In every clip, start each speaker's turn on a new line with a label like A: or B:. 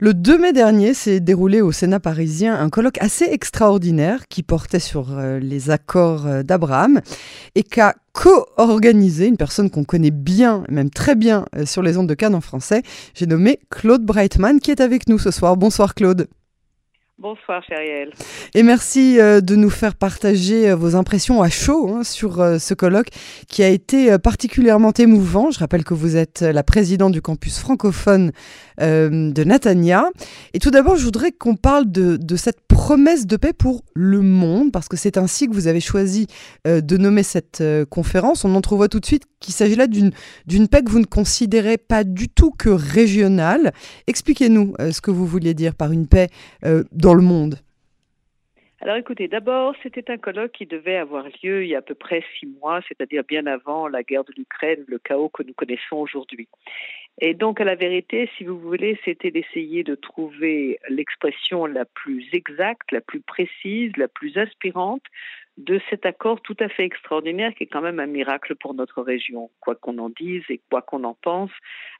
A: Le 2 mai dernier s'est déroulé au Sénat parisien un colloque assez extraordinaire qui portait sur euh, les accords euh, d'Abraham et qu'a co-organisé une personne qu'on connaît bien, même très bien euh, sur les ondes de Cannes en français. J'ai nommé Claude Breitman qui est avec nous ce soir. Bonsoir Claude.
B: Bonsoir, Chériel.
A: Et merci euh, de nous faire partager euh, vos impressions à chaud hein, sur euh, ce colloque qui a été particulièrement émouvant. Je rappelle que vous êtes la présidente du campus francophone de Natania. Et tout d'abord, je voudrais qu'on parle de, cette promesse de paix pour le monde, parce que c'est ainsi que vous avez choisi de nommer cette conférence. On entrevoit tout de suite qu'il s'agit là d'une paix que vous ne considérez pas du tout que régionale. Expliquez-nous ce que vous vouliez dire par une paix dans le monde
B: alors écoutez, d'abord, c'était un colloque qui devait avoir lieu il y a à peu près six mois, c'est-à-dire bien avant la guerre de l'Ukraine, le chaos que nous connaissons aujourd'hui. Et donc, à la vérité, si vous voulez, c'était d'essayer de trouver l'expression la plus exacte, la plus précise, la plus aspirante de cet accord tout à fait extraordinaire qui est quand même un miracle pour notre région. Quoi qu'on en dise et quoi qu'on en pense,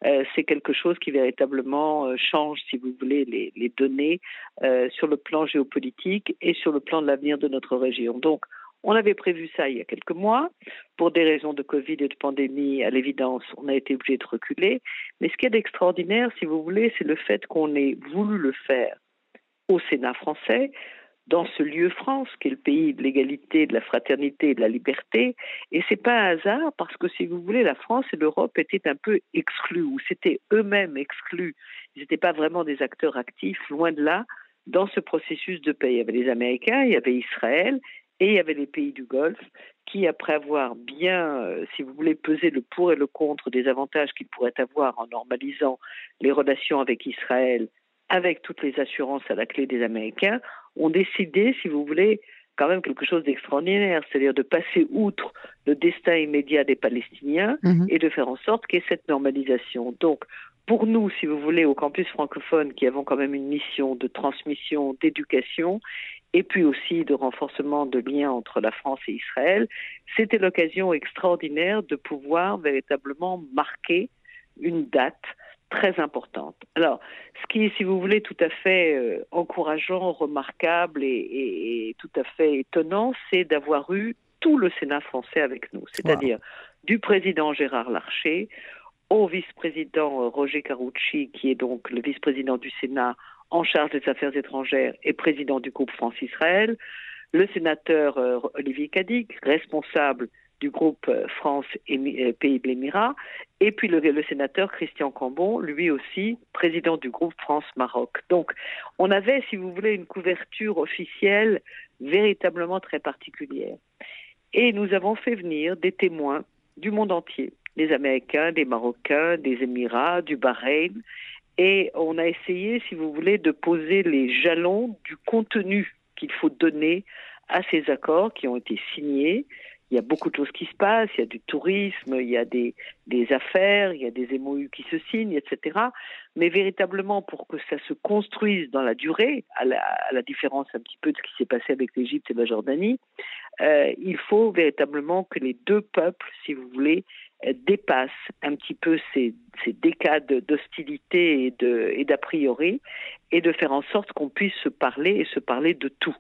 B: euh, c'est quelque chose qui véritablement euh, change, si vous voulez, les, données euh, sur le plan géopolitique et sur le plan de l'avenir de notre région. Donc, on avait prévu ça il y a quelques mois. Pour des raisons de Covid et de pandémie, à l'évidence, on a été obligé de reculer. Mais ce qui est extraordinaire, si vous voulez, c'est le fait qu'on ait voulu le faire au Sénat français, dans ce lieu France, qui est le pays de l'égalité, de la fraternité et de la liberté. Et c'est pas un hasard parce que, si vous voulez, la France et l'Europe étaient un peu exclus, ou s'étaient eux-mêmes exclus. Ils n'étaient pas vraiment des acteurs actifs, loin de là, dans ce processus de paix. Il y avait les Américains, il y avait Israël, et il y avait les pays du Golfe qui, après avoir bien, euh, si vous voulez, pesé le pour et le contre des avantages qu'ils pourraient avoir en normalisant les relations avec Israël, avec toutes les assurances à la clé des Américains, ont décidé, si vous voulez, quand même quelque chose d'extraordinaire, c'est-à-dire de passer outre le destin immédiat des Palestiniens mhm. et de faire en sorte qu'il y ait cette normalisation. Donc, pour nous, si vous voulez, au campus francophone, qui avons quand même une mission de transmission, d'éducation, et puis aussi de renforcement de liens entre la France et Israël, c'était l'occasion extraordinaire de pouvoir véritablement marquer une date très importante. Alors, ce qui est, si vous voulez, tout à fait euh, encourageant, remarquable et, tout à fait étonnant, c'est d'avoir eu tout le Sénat français avec nous, c'est-à-dire du président Gérard Larcher au vice-président euh, Roger Carucci, qui est donc le vice-président du Sénat en charge des affaires étrangères et président du groupe France-Israël, le sénateur euh, Olivier Cadic, responsable du groupe euh, France et euh, de l'Émirat, et puis le, sénateur Christian Cambon, lui aussi président du groupe France-Maroc. Donc, on avait, si vous voulez, une couverture officielle véritablement très particulière. Et nous avons fait venir des témoins du monde entier, des Américains, des Marocains, des Émirats, du Bahreïn, et on a essayé, si vous voulez, de poser les jalons du contenu qu'il faut donner à ces accords qui ont été signés, il y a beaucoup de choses qui se passent, il y a du tourisme, il y a des, des affaires, il y a des MOU qui se signent, etc. Mais véritablement, pour que ça se construise dans la durée, à la, différence un petit peu de ce qui s'est passé avec l'Égypte et la Jordanie, euh, il faut véritablement que les deux peuples, si vous voulez, euh, dépassent un petit peu ces, ces décades d'hostilité et d'a priori et de faire en sorte qu'on puisse se parler et se parler de tout.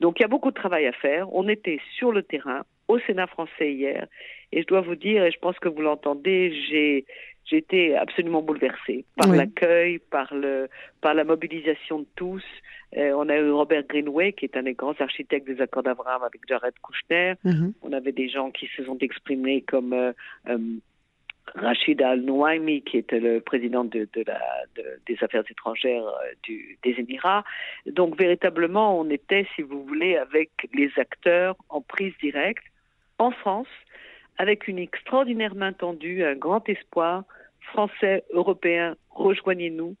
B: Donc il y a beaucoup de travail à faire. On était sur le terrain, au Sénat français hier. Et je dois vous dire, et je pense que vous l'entendez, j'ai été absolument bouleversée par l'accueil, par le, par la mobilisation de tous. Euh, on a eu Robert Greenway, qui est un des grands architectes des accords d'Abraham avec Jared Kushner. Mhm. On avait des gens qui se sont exprimés comme euh, euh, Rachid Al-Nouaimi, qui était le président de, de la, des affaires étrangères du, des Émirats. Donc, véritablement, on était, si vous voulez, avec les acteurs en prise directe en France, avec une extraordinaire main tendue, un grand espoir. Français, Européens, rejoignez-nous,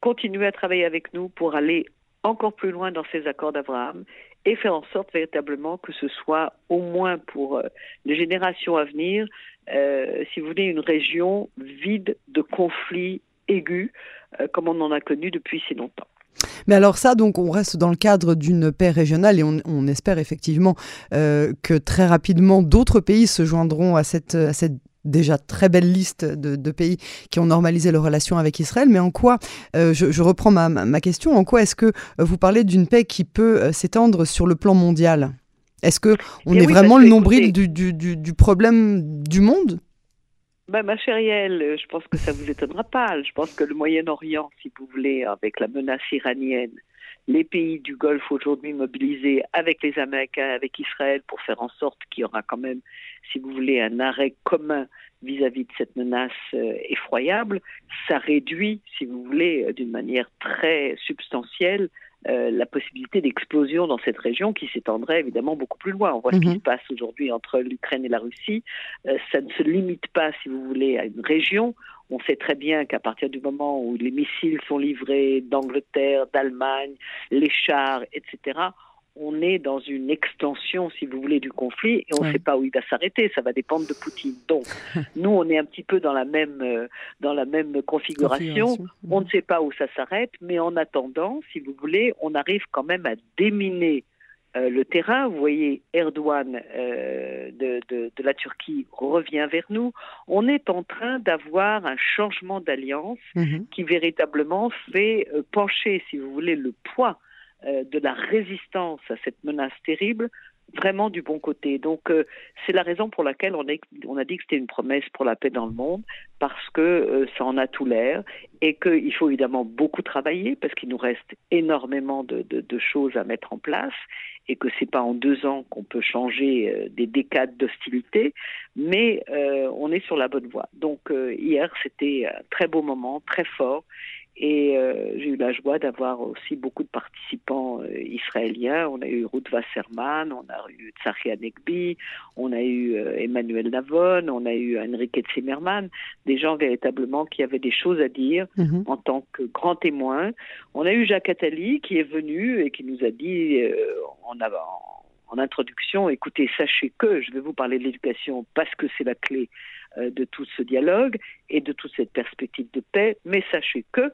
B: continuez à travailler avec nous pour aller encore plus loin dans ces accords d'Abraham et faire en sorte véritablement que ce soit au moins pour euh, les générations à venir, euh, si vous voulez, une région vide de conflits aigus euh, comme on en a connu depuis si longtemps.
A: Mais alors ça, donc, on reste dans le cadre d'une paix régionale et on, espère effectivement euh, que très rapidement d'autres pays se joindront à cette, à cette déjà très belle liste de, pays qui ont normalisé leurs relations avec Israël, mais en quoi, euh, je, reprends ma, question, en quoi est-ce que vous parlez d'une paix qui peut s'étendre sur le plan mondial? Est-ce que on eh est vraiment le nombril du, du, problème du monde?
B: Ben, ma chère je pense que ça vous étonnera pas. Je pense que le Moyen-Orient, si vous voulez, avec la menace iranienne, les pays du Golfe aujourd'hui mobilisés avec les Américains, avec Israël, pour faire en sorte qu'il y aura quand même, si vous voulez, un arrêt commun vis-à-vis de cette menace euh, effroyable, ça réduit, si vous voulez, euh, d'une manière très substantielle, euh, la possibilité d'explosion dans cette région qui s'étendrait évidemment beaucoup plus loin. On voit ce qui mhm. se passe aujourd'hui entre l'Ukraine et la Russie. ça ne se limite pas, si vous voulez, à une région. On sait très bien qu'à partir du moment où les missiles sont livrés d'Angleterre, d'Allemagne, les chars, etc., on est dans une extension, si vous voulez, du conflit et on ne sait pas où il va s'arrêter. Ça va dépendre de Poutine. Donc, nous, on est un petit peu dans la même, euh, dans la même configuration. On ne sait pas où ça s'arrête, mais en attendant, si vous voulez, on arrive quand même à déminer euh, le terrain. Vous voyez, Erdogan euh, de, de, la Turquie revient vers nous. On est en train d'avoir un changement d'alliance mhm. qui véritablement fait pencher, si vous voulez, le poids de la résistance à cette menace terrible vraiment du bon côté. Donc euh, c'est la raison pour laquelle on, a dit que c'était une promesse pour la paix dans le monde, parce que euh, ça en a tout l'air et qu'il faut évidemment beaucoup travailler, parce qu'il nous reste énormément de, choses à mettre en place et que c'est pas en deux ans qu'on peut changer euh, des décades d'hostilité, mais on est sur la bonne voie. Donc hier c'était un très beau moment, très fort et euh, j'ai eu la joie d'avoir aussi beaucoup de participants euh, israéliens. On a eu Ruth Wasserman, on a eu Tsachi Anekbi, on a eu euh, Emmanuel Navon, on a eu Enrique Zimmerman, des gens véritablement qui avaient des choses à dire mhm. en tant que grands témoins. On a eu Jacques Attali qui est venu et qui nous a dit en, en introduction, écoutez, sachez que je vais vous parler de l'éducation parce que c'est la clé de tout ce dialogue et de toute cette perspective de paix, mais sachez que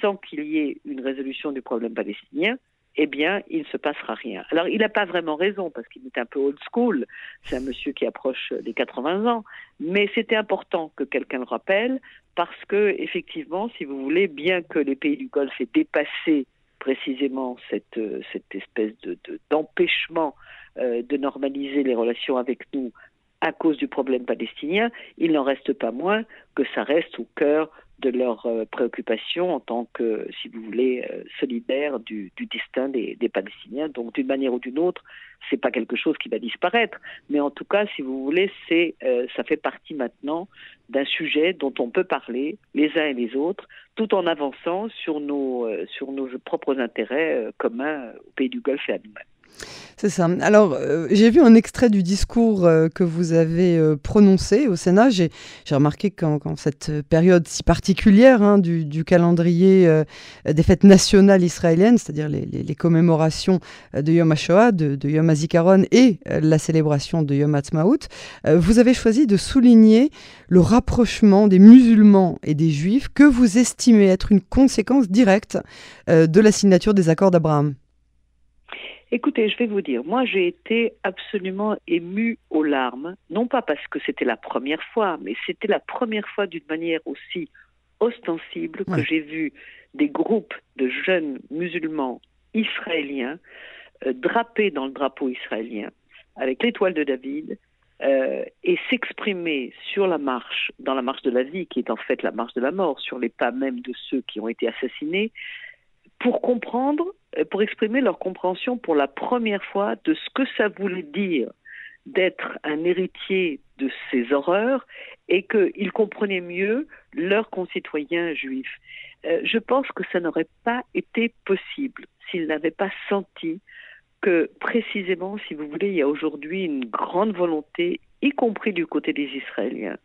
B: sans qu'il y ait une résolution du problème palestinien, eh bien, il ne se passera rien. Alors, il n'a pas vraiment raison, parce qu'il est un peu old school, c'est un monsieur qui approche des 80 ans, mais c'était important que quelqu'un le rappelle, parce que, effectivement, si vous voulez, bien que les pays du Golfe aient dépassé précisément cette, cette espèce de, d'empêchement euh, de normaliser les relations avec nous à cause du problème palestinien, il n'en reste pas moins que ça reste au cœur de leurs euh, préoccupations en tant que, si vous voulez, euh, solidaires du, du destin des, Palestiniens. Donc, d'une manière ou d'une autre, c'est pas quelque chose qui va disparaître, mais en tout cas, si vous voulez, c'est, euh, ça fait partie maintenant d'un sujet dont on peut parler les uns et les autres, tout en avançant sur nos, sur nos propres intérêts communs au pays du Golfe et à nous-mêmes.
A: C'est ça. Alors, euh, j'ai vu un extrait du discours euh, que vous avez euh, prononcé au Sénat. J'ai remarqué qu'en cette période si particulière hein, du, calendrier des fêtes nationales israéliennes, c'est-à-dire les, commémorations de Yom HaShoah, de, Yom HaZikaron et la célébration de Yom HaTzmaut, vous avez choisi de souligner le rapprochement des musulmans et des juifs que vous estimez être une conséquence directe de la signature des accords d'Abraham.
B: Écoutez, je vais vous dire, moi j'ai été absolument émue aux larmes, non pas parce que c'était la première fois, mais c'était la première fois d'une manière aussi ostensible que j'ai vu des groupes de jeunes musulmans israéliens euh, drapés dans le drapeau israélien avec l'étoile de David euh, et s'exprimer sur la marche, dans la marche de la vie, qui est en fait la marche de la mort, sur les pas même de ceux qui ont été assassinés, pour comprendre, pour exprimer leur compréhension pour la première fois de ce que ça voulait dire d'être un héritier de ces horreurs et qu'ils comprenaient mieux leurs concitoyens juifs. Euh, je pense que ça n'aurait pas été possible s'ils n'avaient pas senti que précisément, si vous voulez, il y a aujourd'hui une grande volonté, y compris du côté des Israéliens,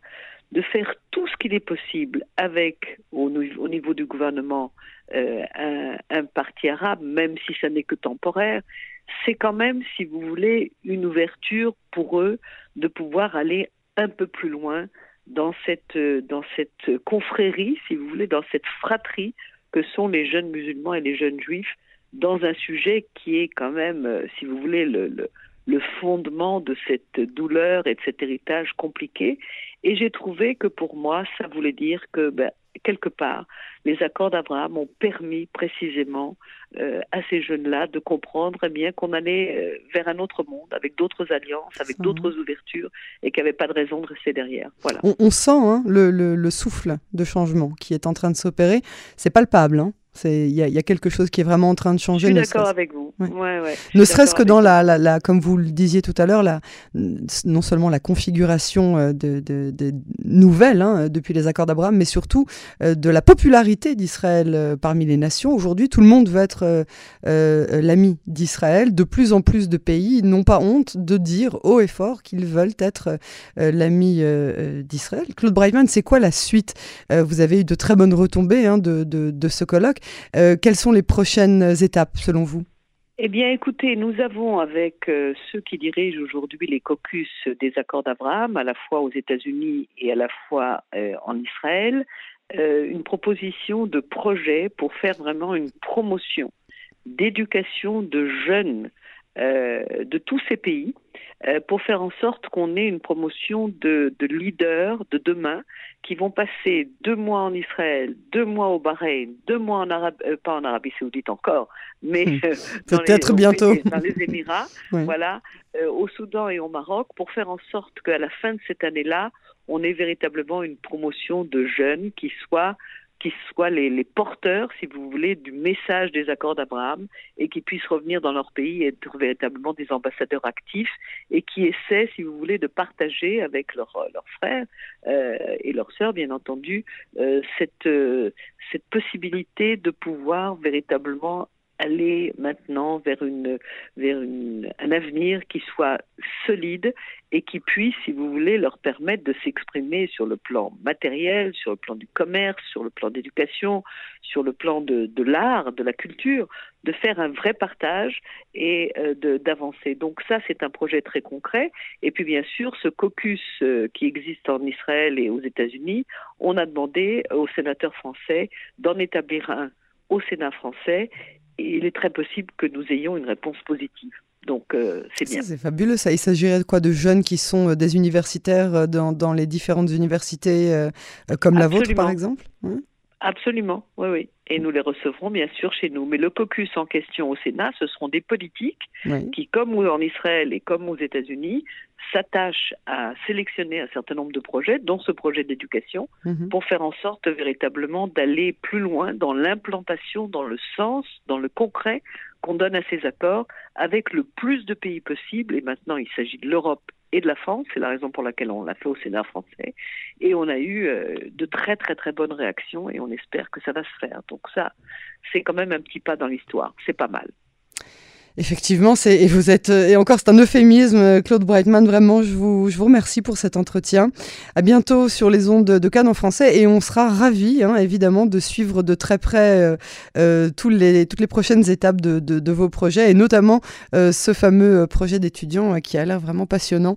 B: de faire tout ce qu'il est possible avec, au, niveau du gouvernement, euh, un, parti arabe, même si ça n'est que temporaire, c'est quand même, si vous voulez, une ouverture pour eux de pouvoir aller un peu plus loin dans cette, dans cette confrérie, si vous voulez, dans cette fratrie que sont les jeunes musulmans et les jeunes juifs dans un sujet qui est quand même, euh, si vous voulez, le, le, le fondement de cette douleur et de cet héritage compliqué. Et j'ai trouvé que pour moi, ça voulait dire que ben, quelque part, les accords d'Abraham ont permis précisément euh, à ces jeunes-là de comprendre eh bien qu'on allait euh, vers un autre monde, avec d'autres alliances, avec d'autres ouvertures, et qu'il n'y avait pas de raison de rester derrière. Voilà.
A: On, sent hein, le, le, souffle de changement qui est en train de s'opérer. C'est palpable. Hein il y, a quelque chose qui est vraiment en train de changer.
B: Je suis d'accord avec vous.
A: ne serait-ce que dans la, la, comme vous le disiez tout à l'heure, non seulement la configuration euh, de, de, nouvelles hein, depuis les accords d'Abraham, mais surtout euh, de la popularité d'Israël euh, parmi les nations. Aujourd'hui, tout le monde veut être l'ami d'Israël. De plus en plus de pays n'ont pas honte de dire haut et fort qu'ils veulent être l'ami d'Israël. Claude Breitman, c'est quoi la suite? Vous avez eu de très bonnes retombées hein, de, de ce colloque. Euh, quelles sont les prochaines étapes selon vous?
B: Eh bien, écoutez, nous avons avec euh, ceux qui dirigent aujourd'hui les caucus des accords d'Abraham, à la fois aux États-Unis et à la fois euh, en Israël, une proposition de projet pour faire vraiment une promotion d'éducation de jeunes de tous ces pays euh, pour faire en sorte qu'on ait une promotion de, de, leaders de demain qui vont passer deux mois en Israël, deux mois au Bahreïn, deux mois en Arabie, euh, pas en Arabie Saoudite encore, mais hmm.
A: euh, peut-être bientôt
B: dans les Émirats, voilà, au Soudan et au Maroc, pour faire en sorte qu'à la fin de cette année-là, on ait véritablement une promotion de jeunes qui soient qui les, porteurs, si vous voulez, du message des accords d'Abraham et qui puissent revenir dans leur pays et être véritablement des ambassadeurs actifs et qui essaient, si vous voulez, de partager avec leurs frères euh, et leurs sœurs, bien entendu, euh, cette, euh, cette possibilité de pouvoir véritablement aller maintenant vers, une, vers une, un avenir qui soit solide et qui puisse, si vous voulez, leur permettre de s'exprimer sur le plan matériel, sur le plan du commerce, sur le plan d'éducation, sur le plan de, de l'art, de la culture, de faire un vrai partage et euh, d'avancer. Donc ça, c'est un projet très concret. Et puis bien sûr, ce caucus euh, qui existe en Israël et aux États-Unis, on a demandé aux sénateurs français d'en établir un au Sénat français il est très possible que nous ayons une réponse positive. Donc euh, c'est bien.
A: C'est fabuleux ça. Il s'agirait de quoi? De jeunes qui sont euh, des universitaires euh, dans, dans, les différentes universités comme la vôtre par exemple?
B: Absolument, oui, oui. Et nous les recevrons bien sûr chez nous. Mais le caucus en question au Sénat, ce seront des politiques qui, comme en Israël et comme aux États-Unis, s'attachent à sélectionner un certain nombre de projets, dont ce projet d'éducation, mhm. pour faire en sorte véritablement d'aller plus loin dans l'implantation, dans le sens, dans le concret qu'on donne à ces accords avec le plus de pays possible. Et maintenant, il s'agit de l'Europe et de la France. C'est la raison pour laquelle on l'a fait au Sénat français. Et on a eu euh, de très très très bonnes réactions et on espère que ça va se faire. Donc ça, c'est quand même un petit pas dans l'histoire. C'est pas mal.
A: Effectivement, c'est et vous êtes et encore c'est un euphémisme, Claude Breitman. Vraiment, je vous, je vous remercie pour cet entretien. À bientôt sur les ondes de, Cannes en français et on sera ravis, hein, évidemment, de suivre de très près euh, euh, toutes les prochaines étapes de, vos projets et notamment euh, ce fameux projet d'étudiants qui a l'air vraiment passionnant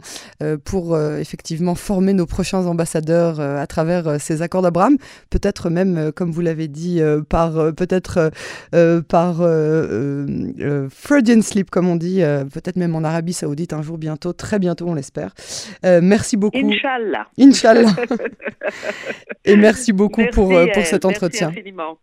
A: pour effectivement former nos prochains ambassadeurs à travers ces accords d'Abraham. Peut-être même, comme vous l'avez dit, par peut-être par Freudian sleep, comme on dit, peut-être même en Arabie Saoudite un jour bientôt, très bientôt, on l'espère. merci beaucoup.
B: Inch'Allah.
A: Inch'Allah. Et merci beaucoup pour, pour cet entretien.
B: Merci infiniment.